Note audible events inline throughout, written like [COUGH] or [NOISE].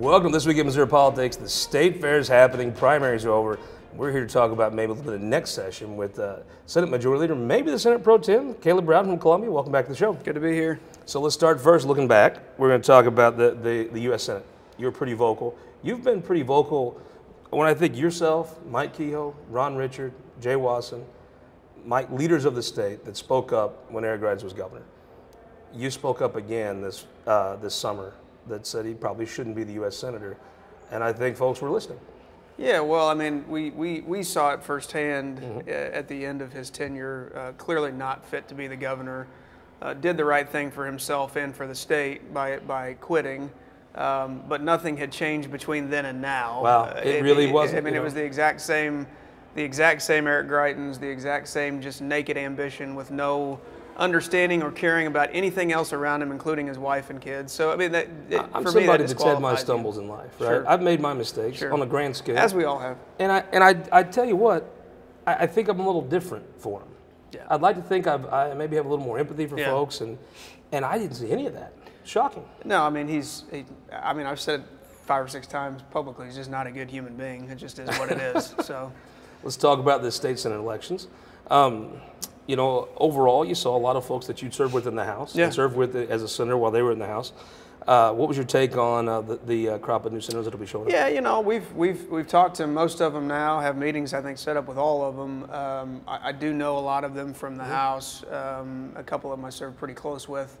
Welcome to this week in Missouri Politics. The state fair is happening, primaries are over. We're here to talk about maybe a little bit of the next session with uh, Senate Majority Leader, maybe the Senate Pro Tem, Caleb Rowden from Columbia. Welcome back to the show. Good to be here. So let's start first looking back. We're going to talk about the, the, the U.S. Senate. You're pretty vocal. You've been pretty vocal when I think yourself, Mike Kehoe, Ron Richard, Jay Wasson, Mike, leaders of the state that spoke up when Eric Greitens was governor. You spoke up again this, uh, this summer that said he probably shouldn't be the U.S. Senator. And I think folks were listening. Yeah, well, I mean, we, we, we saw it firsthand mm-hmm. at the end of his tenure. Uh, clearly not fit to be the governor. Uh, did the right thing for himself and for the state by, by quitting. Um, but nothing had changed between then and now. Wow, uh, it, it really it, wasn't. I mean, it know. was the exact same, the exact same Eric Greitens, the exact same just naked ambition with no understanding or caring about anything else around him, including his wife and kids. So I mean, that, it, I'm for somebody me, that that's had my stumbles in life, right? Sure. I've made my mistakes sure. on a grand scale, as we all have. And I and I I tell you what, I, I think I'm a little different for him. Yeah. I'd like to think I've, I maybe have a little more empathy for yeah. folks, and and I didn't see any of that. Shocking. No, I mean he's. He, I mean I've said it five or six times publicly. He's just not a good human being. It just is what it is. [LAUGHS] So. Let's talk about the state senate elections. Um, you know, overall, you saw a lot of folks that you'd served with in the House yeah. and served with as a senator while they were in the House. Uh, what was your take on uh, the, the uh, crop of new senators that'll be showing up? Yeah, you know, we've we've we've talked to most of them now. Have meetings, I think, set up with all of them. Um, I, I, do know a lot of them from the mm-hmm. House. Um, a couple of them I served pretty close with.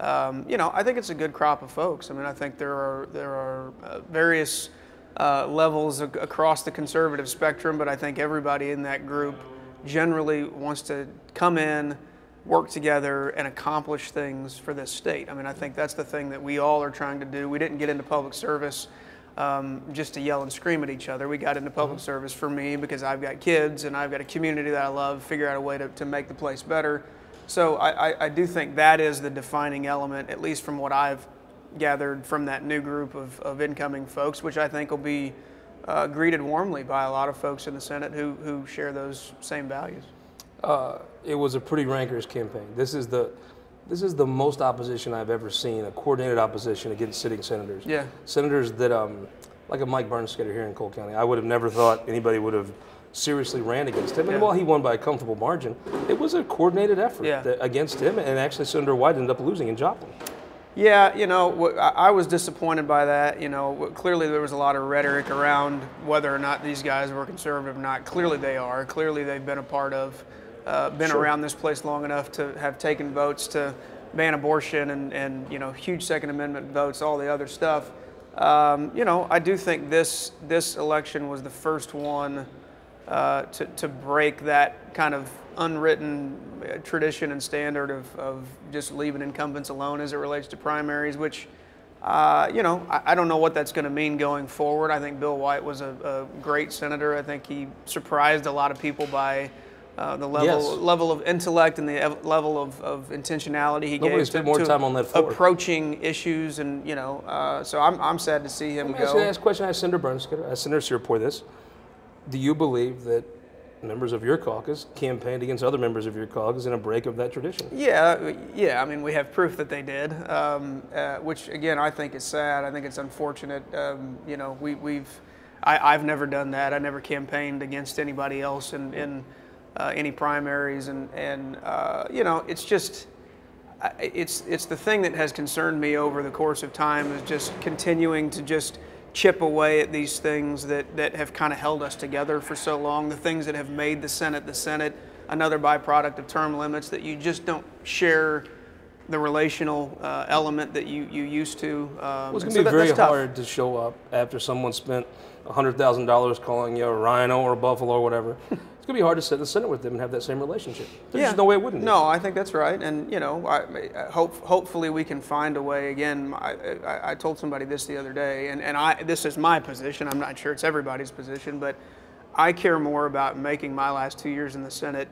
Um, you know, I think it's a good crop of folks. I mean, I think there are there are uh, various uh, levels across the conservative spectrum, but I think everybody in that group generally wants to come in, work together, and accomplish things for this state. I mean, I think that's the thing that we all are trying to do. We didn't get into public service um, just to yell and scream at each other. We got into public mm-hmm. service for me because I've got kids and I've got a community that I love, figure out a way to, to make the place better. So I, I, I do think that is the defining element, at least from what I've gathered from that new group of, of incoming folks, which I think will be uh, greeted warmly by a lot of folks in the Senate who, who share those same values. Uh, it was a pretty rancorous campaign. This is the this is the most opposition I've ever seen, a coordinated opposition against sitting senators. Yeah. Senators that, um, like a Mike Bernskoetter here in Cole County, I would have never thought anybody would have seriously ran against him. And yeah. while he won by a comfortable margin, it was a coordinated effort yeah. against him, and actually Senator White ended up losing in Joplin. Yeah, you know, I was disappointed by that. You know, clearly there was a lot of rhetoric around whether or not these guys were conservative or not. Clearly they are. Clearly they've been a part of, uh, been sure. around this place long enough to have taken votes to ban abortion and, and you know, huge Second Amendment votes, all the other stuff. Um, you know, I do think this this election was the first one uh, to, to break that kind of unwritten uh, tradition and standard of, of just leaving incumbents alone as it relates to primaries, which, uh, you know, I, I, don't know what that's going to mean going forward. I think Bill White was a, a, great senator. I think he surprised a lot of people by uh, the level yes. level of intellect and the ev- level of, of intentionality he Nobody gave spent to, more to time on that floor. approaching issues, and you know, uh, so I'm, I'm sad to see him Let me go. ask you a question. I asked Senator Burns, I asked Senator Cierpiot this. Do you believe that members of your caucus campaigned against other members of your caucus in a break of that tradition. Yeah, yeah. I mean, we have proof that they did, um, uh, which again I think is sad. I think it's unfortunate. Um, you know, we, we've I, have never done that. I never campaigned against anybody else in, in uh, any primaries, and and uh, you know, it's just. It's it's the thing that has concerned me over the course of time is just continuing to just chip away at these things that, that have kind of held us together for so long, the things that have made the Senate the Senate, another byproduct of term limits that you just don't share the relational uh, element that you, you used to. Um, well, it's going to so be that, very hard to show up after someone spent $100,000 calling you a rhino or a buffalo or wwhatever. Going to be hard to sit in the Senate with them and have that same relationship. There's yeah. just no way it wouldn't. No, I think that's right. And, you know, I, I hope, hopefully we can find a way. Again, I, I, I, told somebody this the other day, and, and I, this is my position. I'm not sure it's everybody's position, but I care more about making my last two years in the Senate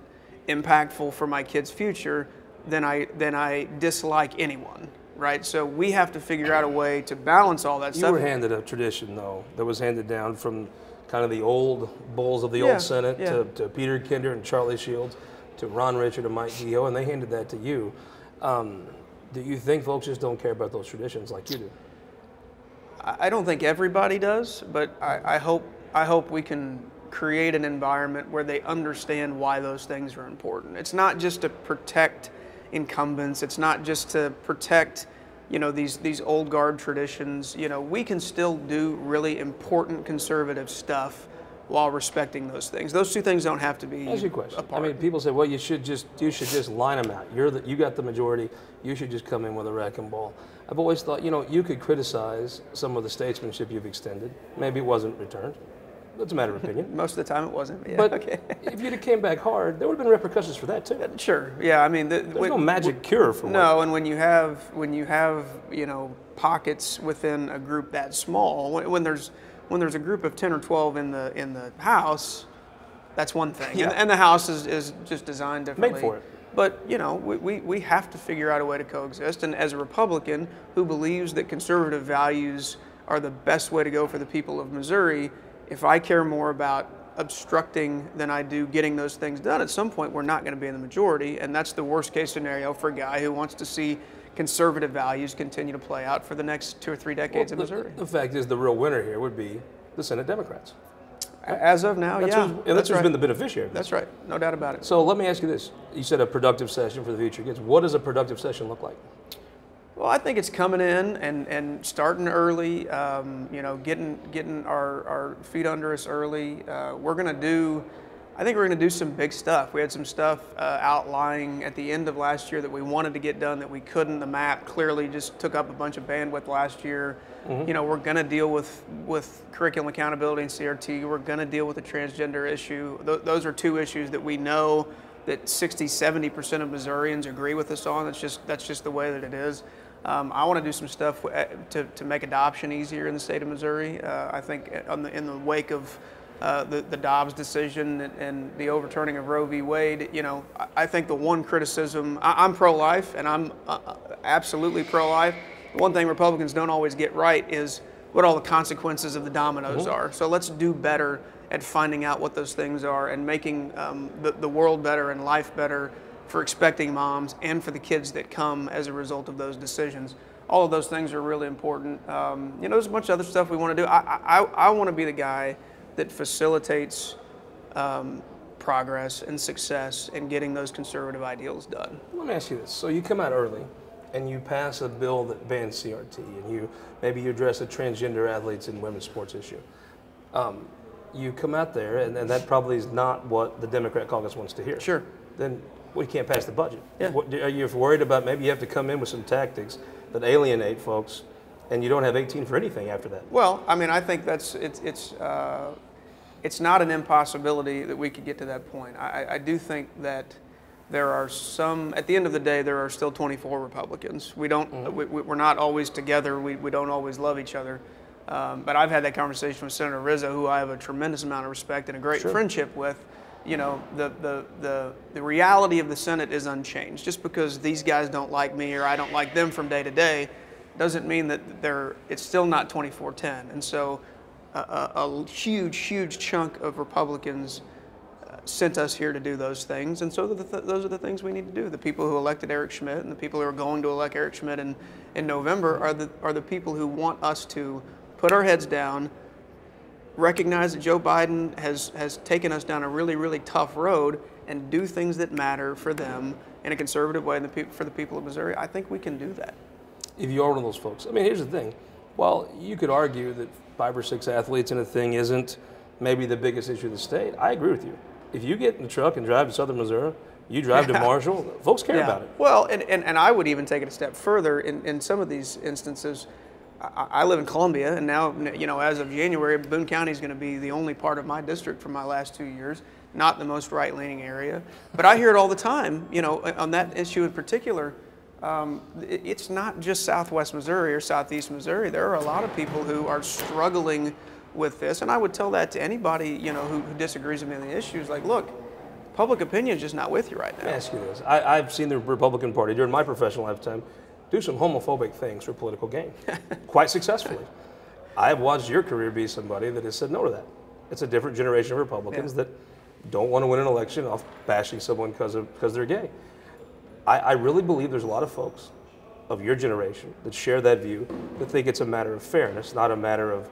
impactful for my kids' future than I, than I dislike anyone right? So we have to figure out a way to balance all that you stuff. You were handed a tradition, though, that was handed down from kind of the old bulls of the yeah, old Senate yeah. to, to, Peter Kinder and Charlie Shields to Ron Richard and Mike Kehoe, and they handed that to you. Um, do you think folks just don't care about those traditions like you do? I I don't think everybody does, but I, I hope I hope we can create an environment where they understand why those things are important. It's not just to protect incumbents. It's not just to protect, you know, these these old guard traditions. You know, we can still do really important conservative stuff while respecting those things. Those two things don't have to be That's your question. apart. I mean, people say, well, you should just you should just line them out. You're the, you got the majority. You should just come in with a wrecking ball. I've always thought, you know, you could criticize some of the statesmanship you've extended. Maybe it wasn't returned. That's a matter of opinion. Most of the time, it wasn't. Yeah, But okay. if you'd have came back hard, there would have been repercussions for that too. Uh, sure. Yeah. I mean, the, There's no magic cure for what. No, and when you have when you have you know pockets within a group that small, when, when there's when there's a group of ten or twelve in the in the house, that's one thing, Yeah. and, and the house is, is just designed differently. Made for it. But you know, we, we, we have to figure out a way to coexist. And as a Republican who believes that conservative values are the best way to go for the people of Missouri, if I care more about obstructing than I do getting those things done, at some point we're not going to be in the majority, and that's the worst case scenario for a guy who wants to see conservative values continue to play out for the next two or three decades the, in Missouri. the fact is, the real winner here would be the Senate Democrats. As of now, That's, yeah, who's, and that's, who's right. been the beneficiary. That's right, no doubt about it. So let me ask you this: You said a productive session for the future kids. What does a productive session look like? Well, I think it's coming in and, and starting early. Um, you know, getting getting our, our feet under us early. Uh, we're gonna do. I think we're gonna do some big stuff. We had some stuff uh, outlying at the end of last year that we wanted to get done that we couldn't. The map clearly just took up a bunch of bandwidth last year. You know, we're gonna deal with with curriculum accountability and CRT. We're gonna deal with the transgender issue. Th- those are two issues that we know that 60, 70 percent of Missourians agree with us on. That's just that's just the way that it is. Um, I want to do some stuff uh, to, to make adoption easier in the state of Missouri. Uh, I think on the, in the wake of uh, the, the Dobbs decision and, and the overturning of Roe v. Wade, you know, I, I think the one criticism, I, I'm pro-life and I'm uh, uh, absolutely pro-life. The one thing Republicans don't always get right is what all the consequences of the dominoes are. So let's do better at finding out what those things are and making um, the, the world better and life better for expecting moms and for the kids that come as a result of those decisions. All of those things are really important. Um, you know, there's a bunch of other stuff we want to do. I, I, I want to be the guy that facilitates um, progress and success in getting those conservative ideals done. Let me ask you this: So you come out early, and you pass a bill that bans CRT, and you maybe you address the transgender athletes and women's sports issue. Um, you come out there, and, and that probably is not what the Democrat caucus wants to hear. Sure. Then we can't pass the budget. Yeah. What, are you worried about? Maybe you have to come in with some tactics that alienate folks, and you don't have 18 for anything after that. Well, I mean, I think that's it's it's uh, it's not an impossibility that we could get to that point. I, I- do think that there are some. At the end of the day, there are still 24 Republicans. We don't. We, we- we're not always together. We, we don't always love each other. Um, but I've had that conversation with Senator Rizzo, who I have a tremendous amount of respect and a great friendship with. You know, the, the, the, the reality of the Senate is unchanged. Just because these guys don't like me or I don't like them from day to day doesn't mean that they're, it's still not 2410. And so a, a, huge, huge chunk of Republicans uh, sent us here to do those things. And so th- those are the things we need to do. The people who elected Eric Schmitt and the people who are going to elect Eric Schmitt in, in November are the, are the people who want us to put our heads down, recognize that Joe Biden has, has taken us down a really, really tough road and do things that matter for them in a conservative way and the for the people of Missouri, I think we can do that. if you are one of those folks. I mean, here's the thing. While you could argue that five or six athletes in a thing isn't maybe the biggest issue of the state, I agree with you. If you get in the truck and drive to Southern Missouri, you drive to [LAUGHS] Marshall, folks care about it. Well, and, and, and I would even take it a step further. In, in some of these instances, I, live in Columbia, and now, you know, as of January, Boone County is going to be the only part of my district for my last two years, not the most right leaning area. But I hear it all the time, you know, on that issue in particular. Um, it's not just Southwest Missouri or Southeast Missouri. There are a lot of people who are struggling with this, and I would tell that to anybody, you know, who, who disagrees with me on the issues. Like, look, public opinion is just not with you right Let me now. ask you this. I, I've seen the Republican Party during my professional lifetime do some homophobic things for political gain, [LAUGHS] quite successfully. I've watched your career be somebody that has said no to that. It's a different generation of Republicans Yeah. that don't want to win an election off bashing someone because because they're gay. I, I really believe there's a lot of folks of your generation that share that view that think it's a matter of fairness, not a matter of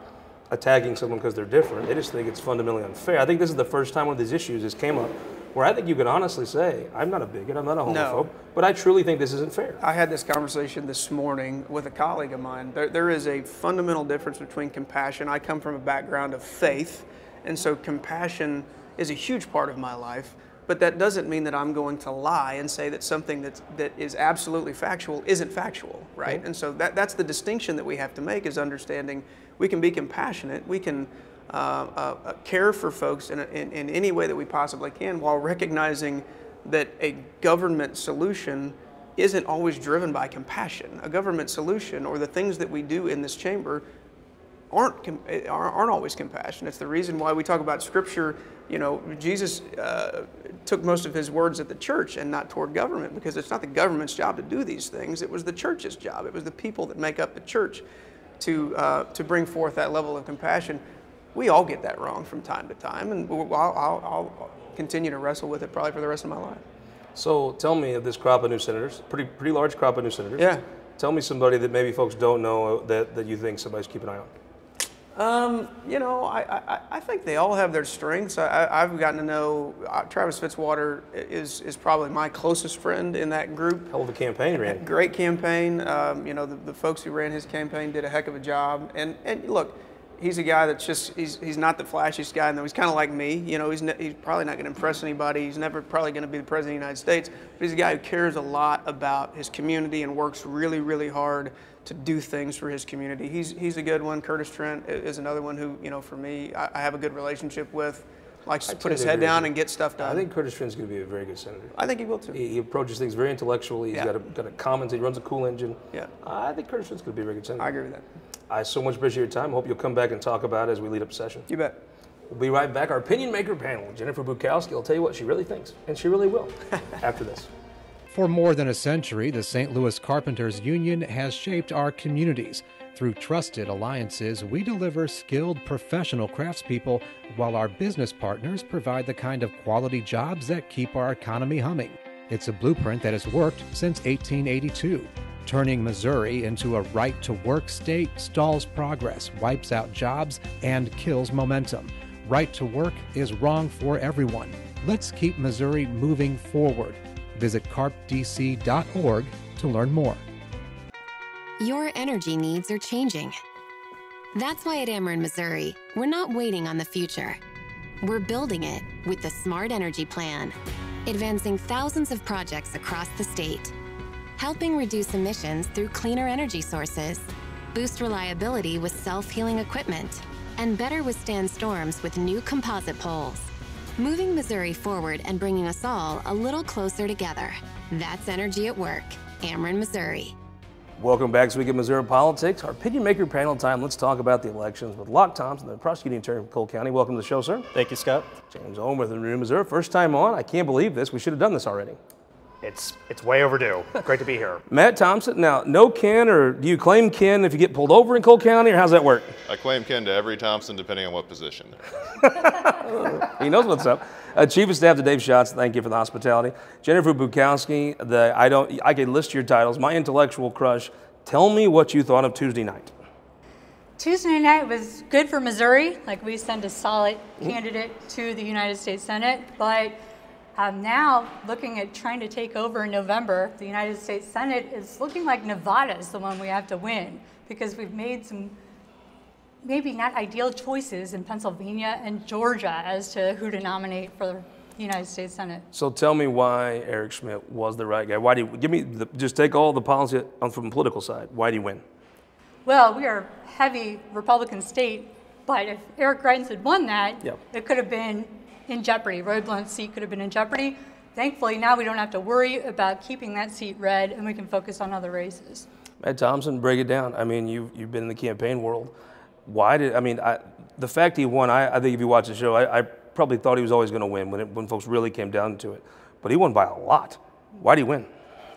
attacking someone because they're different. They just think it's fundamentally unfair. I think this is the first time one of these issues has came up where I think you can honestly say, I'm not a bigot, I'm not a homophobe, No. but I truly think this isn't fair. I had this conversation this morning with a colleague of mine. There, there is a fundamental difference between compassion. I come from a background of faith, and so compassion is a huge part of my life. But that doesn't mean that I'm going to lie and say that something that's, that is absolutely factual isn't factual, right? Mm-hmm. And so that, that's the distinction that we have to make is understanding we can be compassionate, we can uh, uh, uh, care for folks in, a- in, in any way that we possibly can while recognizing that a government solution isn't always driven by compassion. A government solution or the things that we do in this chamber eh, aren't aren't always compassion. It's the reason why we talk about Scripture. You know, Jesus uh, took most of his words at the church and not toward government because it's not the government's job to do these things. It was the church's job. It was the people that make up the church to uh, to bring forth that level of compassion. We all get that wrong from time to time, and I'll, I'll, I'll continue to wrestle with it probably for the rest of my life. So tell me of this crop of new senators, pretty pretty large crop of new senators. Yeah. Tell me somebody that maybe folks don't know that, that you think somebody's keep an eye on. Um, you know, I, I, I think they all have their strengths. I, I've gotten to know uh, Travis Fitzwater is, is probably my closest friend in that group. Hell of a campaign, Randy. Great campaign. Um, you know, the, the folks who ran his campaign did a heck of a job. And, and look, he's a guy that's just, he's, he's not the flashiest guy. No, he's kind of like me. You know, he's, ne- he's probably not going to impress anybody. He's never probably going to be the president of the United States. But he's a guy who cares a lot about his community and works really, really hard to do things for his community. He's, he's a good one. Curtis Trent is another one who, you know, for me, I, I have a good relationship with. Likes to put his to head down and get stuff done. I think Curtis Trent's going to be a very good senator. I think he will too. He, he approaches things very intellectually. He's Yeah. got a got a comments. He runs a cool engine. Yeah. I think Curtis Trent's going to be a very good senator. I agree with that. I so much appreciate your time. Hope you'll come back and talk about it as we lead up session. You bet. We'll be right back. Our opinion maker panel, Jennifer Bukowsky, will tell you what she really thinks, and she really will [LAUGHS] after this. For more than a century, the St. Louis Carpenters Union has shaped our communities. Through trusted alliances, we deliver skilled professional craftspeople while our business partners provide the kind of quality jobs that keep our economy humming. It's a blueprint that has worked since 1882. Turning Missouri into a right to work state stalls progress, wipes out jobs, and kills momentum. Right to work is wrong for everyone. Let's keep Missouri moving forward. Visit carpdc.org to learn more. Your energy needs are changing. That's why at Ameren, Missouri, we're not waiting on the future. We're building it with the Smart Energy Plan, advancing thousands of projects across the state, helping reduce emissions through cleaner energy sources, boost reliability with self healing equipment, and better withstand storms with new composite poles. Moving Missouri forward and bringing us all a little closer together. That's energy at work. Ameren, Missouri. Welcome back to Week of Missouri Politics. Our opinion maker panel time. Let's talk about the elections with Locke Thompson, the prosecuting attorney from Cole County. Welcome to the show, sir. Thank you, Scott. James Owen with Renew Missouri. First time on. I can't believe this. We should have done this already. It's it's way overdue. Great to be here. [LAUGHS] Matt Thompson. Now, no kin, or do you claim kin if you get pulled over in Cole County, or how's that work? I claim kin to every Thompson, depending on what position. [LAUGHS] He knows what's up. Uh, Chief of Staff to Dave Schatz, thank you for the hospitality. Jennifer Bukowsky, the I don't I could list your titles. My intellectual crush. Tell me what you thought of Tuesday night. Tuesday night was good for Missouri. Like we sent a solid candidate to the United States Senate, but um, now looking at trying to take over in November, the United States Senate is looking like Nevada is the one we have to win because we've made some maybe not ideal choices in Pennsylvania and Georgia as to who to nominate for the United States Senate. So tell me why Eric Schmitt was the right guy. Why do you give me the, just take all the policy on from the political side? Why do you win? Well, we are a heavy Republican state, but if Eric Greitens had won that, Yep. it could have been in jeopardy. Roy Blunt's seat could have been in jeopardy. Thankfully, now we don't have to worry about keeping that seat red, and we can focus on other races. Matt Thompson, break it down. I mean, you've, you've been in the campaign world. Why did I mean I, the fact he won? I, I think if you watch the show, I, I probably thought he was always going to win when it, when folks really came down to it. But he won by a lot. Why did he win?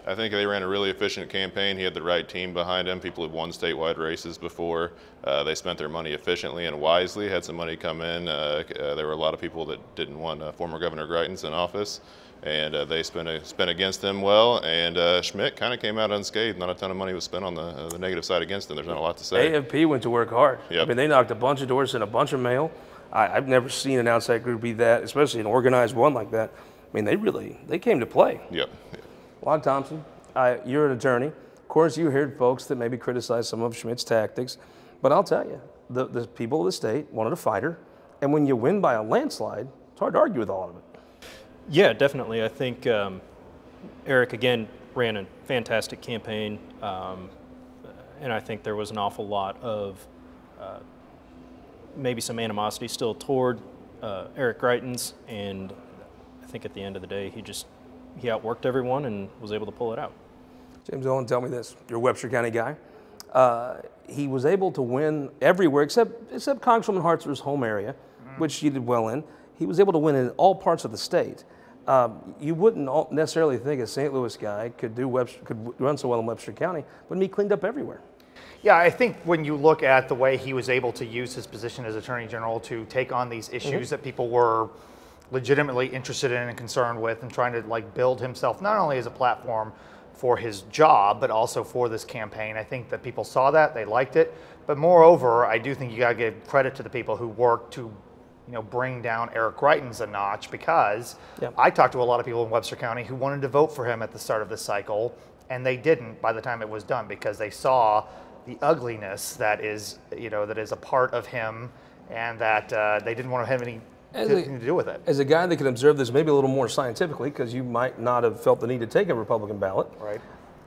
I think they ran a really efficient campaign. He had the right team behind him. People have won statewide races before. Uh, they spent their money efficiently and wisely. Had some money come in. Uh, uh, there were a lot of people that didn't want uh, former Governor Greitens in office, and uh, they spent, spent against them well. And uh, Schmitt kind of came out unscathed. Not a ton of money was spent on the, uh, the negative side against them. There's not a lot to say. AFP went to work hard. I mean, they knocked a bunch of doors, and a bunch of mail. I, I've never seen an outside group be that, especially an organized one like that. I mean, they really they came to play. Yep. Locke Thompson, I, you're an attorney. Of course, you heard folks that maybe criticize some of Schmitt's tactics, but I'll tell you, the, the people of the state wanted a fighter, and when you win by a landslide, it's hard to argue with all of it. Yeah, definitely. I think um, Eric again ran a fantastic campaign, um, and I think there was an awful lot of uh, maybe some animosity still toward uh, Eric Greitens, and I think at the end of the day, he just he outworked everyone and was able to pull it out. James Owen, tell me this. You're a Webster County guy. Uh, he was able to win everywhere except, except Congresswoman Hartzler's home area, which she did well in. He was able to win in all parts of the state. Um, you wouldn't necessarily think a St. Louis guy could do Webster, could run so well in Webster County, but he cleaned up everywhere. Yeah, I think when you look at the way he was able to use his position as Attorney General to take on these issues that people were legitimately interested in and concerned with and trying to like build himself not only as a platform for his job but also for this campaign. I think that people saw that, they liked it, but moreover, I do think you got to give credit to the people who worked to you know, bring down Eric Greitens a notch because Yep. I talked to a lot of people in Webster County who wanted to vote for him at the start of this cycle, and they didn't by the time it was done because they saw the ugliness that is, you know, that is a part of him, and that uh, they didn't want to have any As a- to do with it. As a guy that can observe this maybe a little more scientifically, because you might not have felt the need to take a Republican ballot, Right.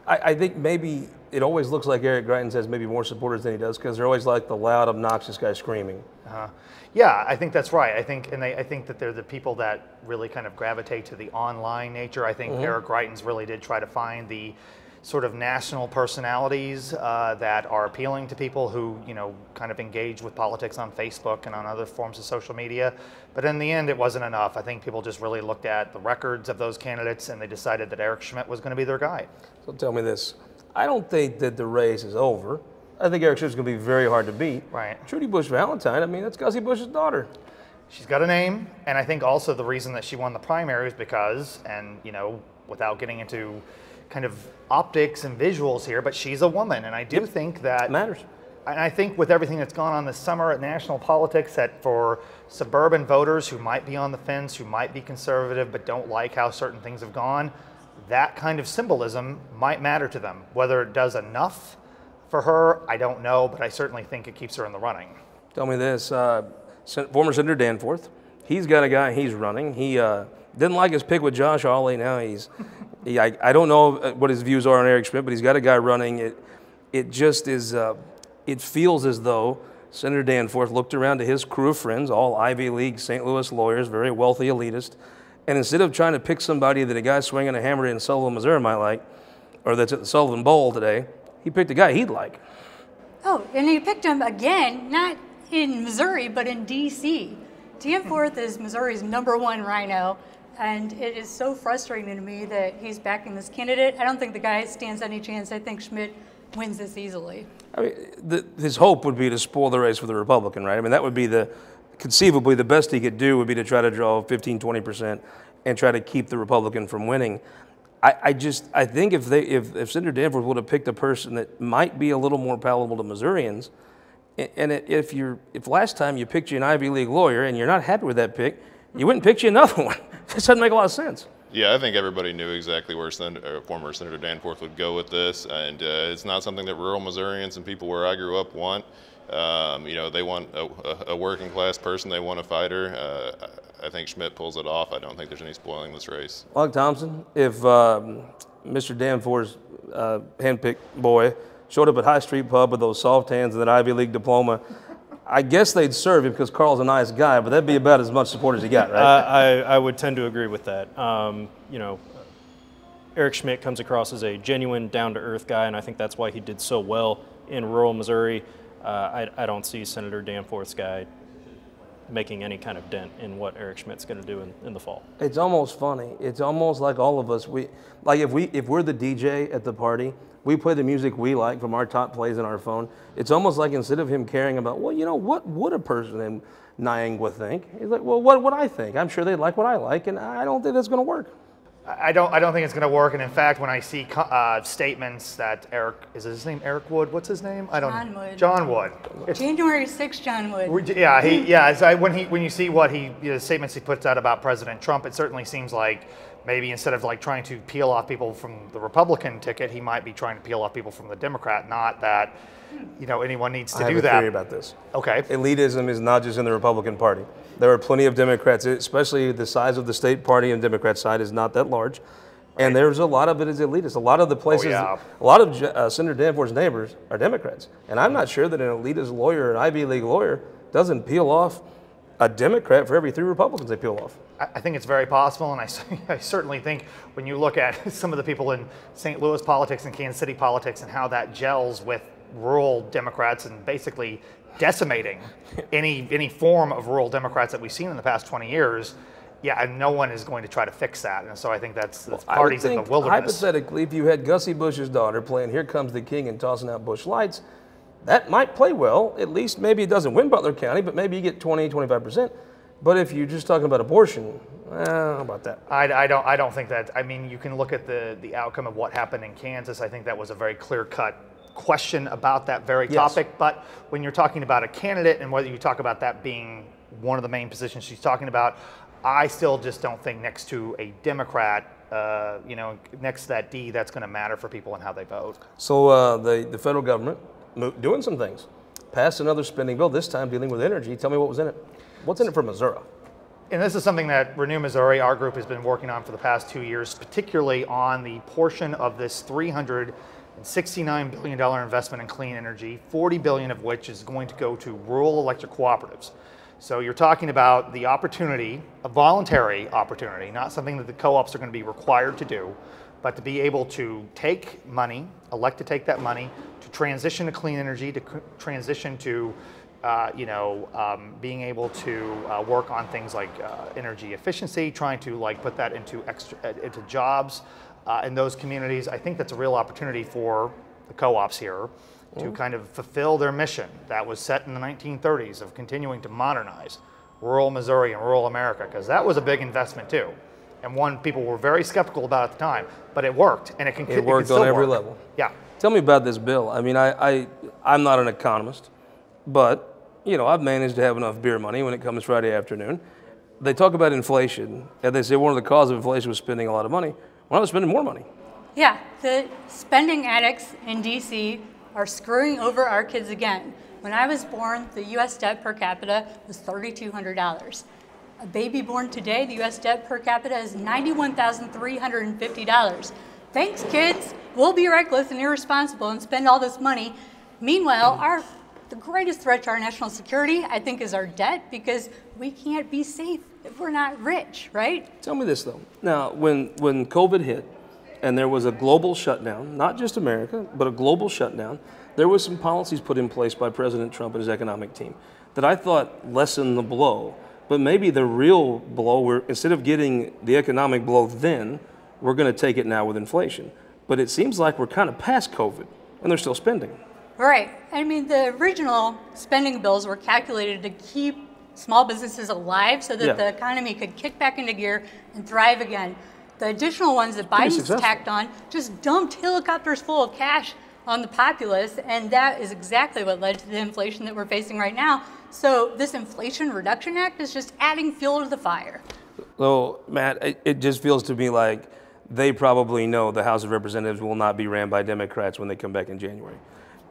I, I think maybe it always looks like Eric Greitens has maybe more supporters than he does because they're always like the loud, obnoxious guy screaming. Uh-huh. Yeah, I think that's right. I think, and they, I think that they're the people that really kind of gravitate to the online nature. I think Eric Greitens really did try to find the sort of national personalities uh, that are appealing to people who, you know, kind of engage with politics on Facebook and on other forms of social media. But in the end, it wasn't enough. I think people just really looked at the records of those candidates and they decided that Eric Schmitt was going to be their guy. So tell me this. I don't think that the race is over. I think Eric Schmitt's going to be very hard to beat. Right. Trudy Busch Valentine, I mean, that's Gussie Busch's daughter. She's got a name, and I think also the reason that she won the primary is because, and you know, without getting into kind of optics and visuals here, but she's a woman, and I do think that Matters. And I think with everything that's gone on this summer at national politics, that for suburban voters who might be on the fence, who might be conservative but don't like how certain things have gone, that kind of symbolism might matter to them. Whether it does enough for her, I don't know, but I certainly think it keeps her in the running. Tell me this. Uh, former Senator Danforth, he's got a guy he's running. He uh, didn't like his pick with Josh Hawley. Now he's, he, I, I don't know uh, what his views are on Eric Schmitt, but he's got a guy running. It, it just is, uh, it feels as though Senator Danforth looked around to his crew of friends, all Ivy League St. Louis lawyers, very wealthy elitist, and instead of trying to pick somebody that a guy swinging a hammer in Sullivan, Missouri might like, or that's at the Sullivan Bowl today, he picked a guy he'd like. Oh, and he picked him again, not in Missouri, but in D.C. Danforth is Missouri's number one rhino, and it is so frustrating to me that he's backing this candidate. I don't think the guy stands any chance. I think Schmitt wins this easily. I mean, the, his hope would be to spoil the race for the Republican, right? I mean, that would be the conceivably the best he could do would be to try to draw 15, 20 percent and try to keep the Republican from winning. I, I just I think if they if, if Senator Danforth would have picked a person that might be a little more palatable to Missourians, and if you're if last time you picked you an Ivy League lawyer and you're not happy with that pick, you wouldn't pick you another [LAUGHS] one. this doesn't make a lot of sense. Yeah, I think everybody knew exactly where Sen- uh, former Senator Danforth would go with this, and uh, it's not something that rural Missourians and people where I grew up want. Um, you know, they want a, a- working class person, they want a fighter. Uh, I I think Schmitt pulls it off. I don't think there's any spoiling this race. Locke Thompson, if um, Mr. Danforth's uh, handpicked boy showed up at High Street Pub with those soft hands and that Ivy League diploma, I guess they'd serve him because Carl's a nice guy, but that'd be about as much support as he got, right? Uh, I, I would tend to agree with that. Um, you know, Eric Schmitt comes across as a genuine, down to earth guy, and I think that's why he did so well in rural Missouri. Uh, I, I don't see Senator Danforth's guy making any kind of dent in what Eric Schmitt's going to do in, in the fall. It's almost funny. It's almost like all of us. We like if we if we're the DJ at the party, we play the music we like from our top plays in our phone. It's almost like instead of him caring about, well, you know, what would a person in Niangua think? He's like, well, what would I think? I'm sure they'd like what I like, and I don't think that's going to work. I don't. I don't think it's going to work. And in fact, when I see uh, statements that Eric is his name Eric Wood. What's his name? I don't. John Wood. John Wood. It's- January 6th, John Wood. Yeah, he. Yeah. So I, when he when you see what he you know, the statements he puts out about President Trump, it certainly seems like maybe instead of like trying to peel off people from the Republican ticket, he might be trying to peel off people from the Democrat. Not that you know anyone needs to I have do a that. theory about this. Okay. Elitism is not just in the Republican Party. There are plenty of Democrats, especially the size of the state party and Democrat side is not that large. And there's a lot of it is elitist. A lot of the places, yeah. a lot of uh, Senator Danforth's neighbors are Democrats. And I'm not sure that an elitist lawyer, an Ivy League lawyer, doesn't peel off a Democrat for every three Republicans they peel off. I think it's very possible, and I, [LAUGHS] I, certainly think when you look at [LAUGHS] some of the people in St. Louis politics and Kansas City politics and how that gels with rural Democrats and basically decimating [LAUGHS] any any form of rural Democrats that we've seen in the past 20 years, yeah, and no one is going to try to fix that. And so I think that's, that's would parties in the wilderness. Hypothetically, if you had Gussie Busch's daughter playing "Here Comes the King" and tossing out Busch lights, that might play well. At least maybe it doesn't win Butler County, but maybe you get 20, 25 percent. But if you're just talking about abortion, eh, how about that? I, I don't. I don't think that. I mean, you can look at the the outcome of what happened in Kansas. I think that was a very clear cut question about that very Yes. topic. But when you're talking about a candidate and whether you talk about that being one of the main positions she's talking about, I still just don't think next to a Democrat, uh, you know, next to that D, that's going to matter for people and how they vote. So uh, the the federal government doing some things, passed another spending bill. This time dealing with energy. Tell me what was in it. What's in it for Missouri? And this is something that Renew Missouri, our group, has been working on for the past two years, particularly on the portion of this $369 billion investment in clean energy, 40 billion of which is going to go to rural electric cooperatives. So you're talking about the opportunity, a voluntary opportunity, not something that the co-ops are going to be required to do, but to be able to take money, elect to take that money, to transition to clean energy, to transition to uh, you know, um, being able to uh, work on things like uh, energy efficiency, trying to like put that into extra uh, into jobs uh, in those communities. I think that's a real opportunity for the co-ops here to kind of fulfill their mission that was set in the 1930s of continuing to modernize rural Missouri and rural America, because that was a big investment too, and one people were very skeptical about at the time, but it worked, and it can. It can worked still on every work. level. Yeah. Tell me about this bill. I mean, I, I I'm not an economist, but you know I've managed to have enough beer money when it comes Friday afternoon. They talk about inflation, and they say one of the causes of inflation was spending a lot of money. Why not spending more money? Yeah, the spending addicts in DC are screwing over our kids again. When I was born, the US debt per capita was $3,200. A baby born today, the US debt per capita is $91,350. Thanks, kids. We'll be reckless and irresponsible and spend all this money. Meanwhile, our the greatest threat to our national security, I think, is our debt because we can't be safe if we're not rich, right? Tell me this though. Now, when when COVID hit, and there was a global shutdown, not just America, but a global shutdown, there was some policies put in place by President Trump and his economic team that I thought lessened the blow. But maybe the real blow, where instead of getting the economic blow then, we're going to take it now with inflation. But it seems like we're kind of past COVID, and they're still spending. Right. I mean, the original spending bills were calculated to keep small businesses alive so that Yeah. the economy could kick back into gear and thrive again. The additional ones that Biden's successful. tacked on just dumped helicopters full of cash on the populace, and that is exactly what led to the inflation that we're facing right now. So, this Inflation Reduction Act is just adding fuel to the fire. So, Matt, it, it just feels to me like they probably know the House of Representatives will not be ran by Democrats when they come back in January.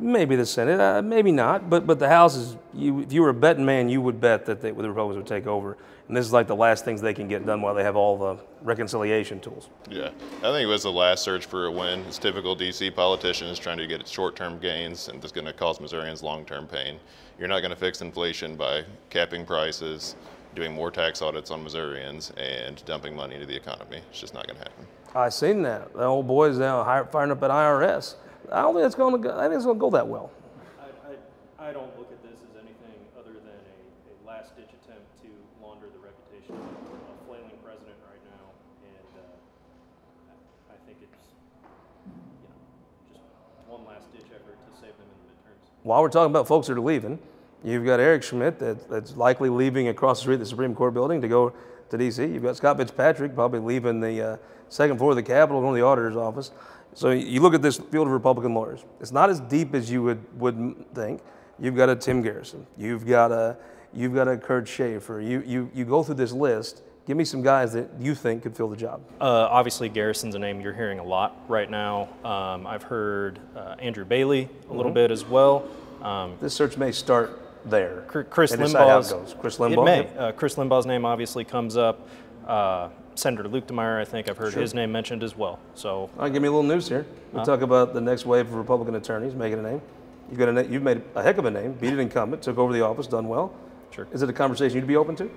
Maybe the Senate, uh, maybe not, but but the House is. You, if you were a betting man, you would bet that they, the Republicans would take over, and this is like the last things they can get done while they have all the reconciliation tools. Yeah, I think it was the last search for a win. It's typical DC politicians trying to get short-term gains, and it's going to cause Missourians long-term pain. You're not going to fix inflation by capping prices, doing more tax audits on Missourians, and dumping money into the economy. It's just not going to happen. I seen that. The old boys now firing up at IRS. I don't think it's going to. Go, I think it's going to go that well. I, I, I don't look at this as anything other than a, a last ditch attempt to launder the reputation of a flailing president right now. And uh, I, think it's, you know, just one last ditch effort to save them in the midterms. While we're talking about folks that are leaving, you've got Eric Schmitt that, that's likely leaving across the street the Supreme Court building to go to D.C. You've got Scott Fitzpatrick probably leaving the uh, second floor of the Capitol, going to the auditor's office. So you look at this field of Republican lawyers. It's not as deep as you would would think. You've got a Tim Garrison. You've got a you've got a Kurt Schaefer. You you you go through this list. Give me some guys that you think could fill the job. Uh, obviously, Garrison's a name you're hearing a lot right now. Um, I've heard uh, Andrew Bailey a little bit as well. Um, This search may start there. Chris and decide how it Limbaugh's goes. Chris It may. Uh, Chris Limbaugh's name obviously comes up. Uh, Senator Luetkemeyer, I think I've heard his name mentioned as well. So right, give me a little news here. We'll talk about the next wave of Republican attorneys making a name. You've got a you've made a heck of a name, beat an incumbent, took over the office, done well. Sure. Is it a conversation you'd be open to?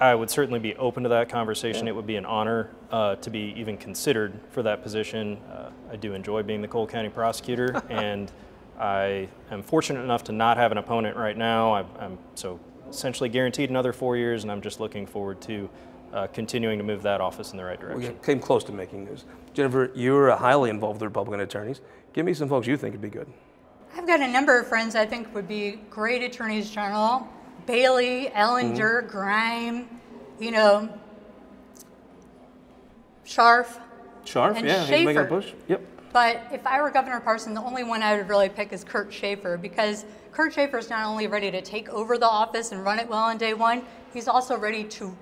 I would certainly be open to that conversation. It would be an honor uh, to be even considered for that position. Uh, I do enjoy being the Cole County prosecutor, [LAUGHS] and I am fortunate enough to not have an opponent right now. I, I'm so essentially guaranteed another four years, and I'm just looking forward to uh, continuing to move that office in the right direction. We direction. came close to making news. Jennifer, you're highly involved with Republican attorneys. Give me some folks you think would be good. I've got a number of friends I think would be great attorneys general. Bailey, Ellinger, Grime, you know, Scharf. Scharf, And yeah, he's making a Schaefer. push. Yep. But if I were Governor Parson, the only one I would really pick is Kurt Schaefer because Kurt Schaefer is not only ready to take over the office and run it well on day one, he's also ready to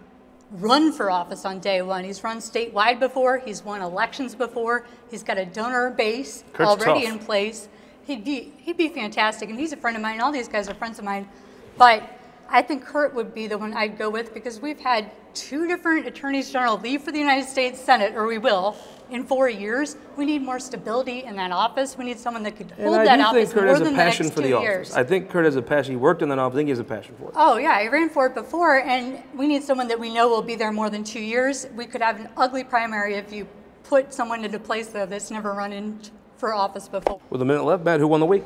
run for office on day one. He's run statewide before, he's won elections before, he's got a donor base Kurt's already tough. in place. He'd be he'd be fantastic, and he's a friend of mine. All these guys are friends of mine, but I think Kurt would be the one I'd go with because we've had two different attorneys general leave for the United States Senate, or we will, in four years. We need more stability in that office. We need someone that could hold that office think Kurt more has a than passion the next for two the years. office. I think Kurt has a passion. He worked in that office. I think he has a passion for it. Oh yeah, I ran for it before, and we need someone that we know will be there more than two years. We could have an ugly primary if you put someone into place though that's never run in for office before. With a minute left, Matt, who won the week?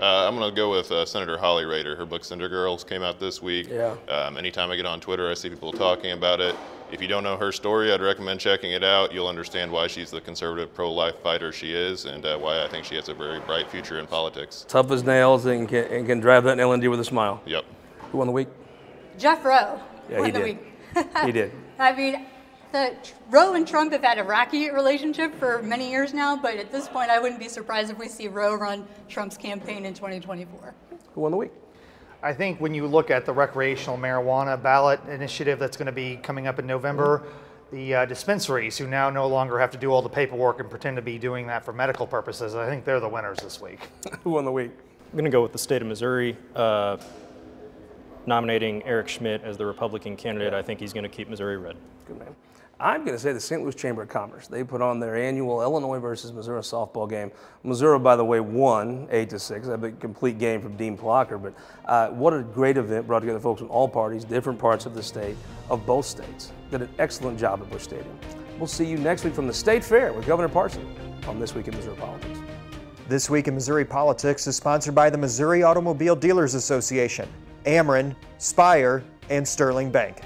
Uh, I'm going to go with uh, Senator Holly Rehder. Her book Cinder Girls came out this week. Yeah. Um, anytime I get on Twitter, I see people talking about it. If you don't know her story, I'd recommend checking it out. You'll understand why she's the conservative pro-life fighter she is, and uh, why I think she has a very bright future in politics. Tough as nails and can, and can drive that in LND with a smile. Yep. Who won the week? Jeff Roe Yeah, won he the did. week. He did. [LAUGHS] I mean, the Roe and Trump have had a rocky relationship for many years now, but at this point, I wouldn't be surprised if we see Roe run Trump's campaign in 2024. Who won the week? I think when you look at the recreational marijuana ballot initiative that's going to be coming up in November, the uh, dispensaries who now no longer have to do all the paperwork and pretend to be doing that for medical purposes, I think they're the winners this week. [LAUGHS] Who won the week? I'm going to go with the state of Missouri, uh, nominating Eric Schmitt as the Republican candidate. I think he's going to keep Missouri red. Good man. I'm going to say the St. Louis Chamber of Commerce. They put on their annual Illinois versus Missouri softball game. Missouri, by the way, won eight to six. That's A complete game from Dean Plocher. But uh, what a great event! Brought together folks from all parties, different parts of the state, of both states. Did an excellent job at Busch Stadium. We'll see you next week from the State Fair with Governor Parson on this week in Missouri politics. This Week in Missouri Politics is sponsored by the Missouri Automobile Dealers Association, Ameren, Spire, and Sterling Bank.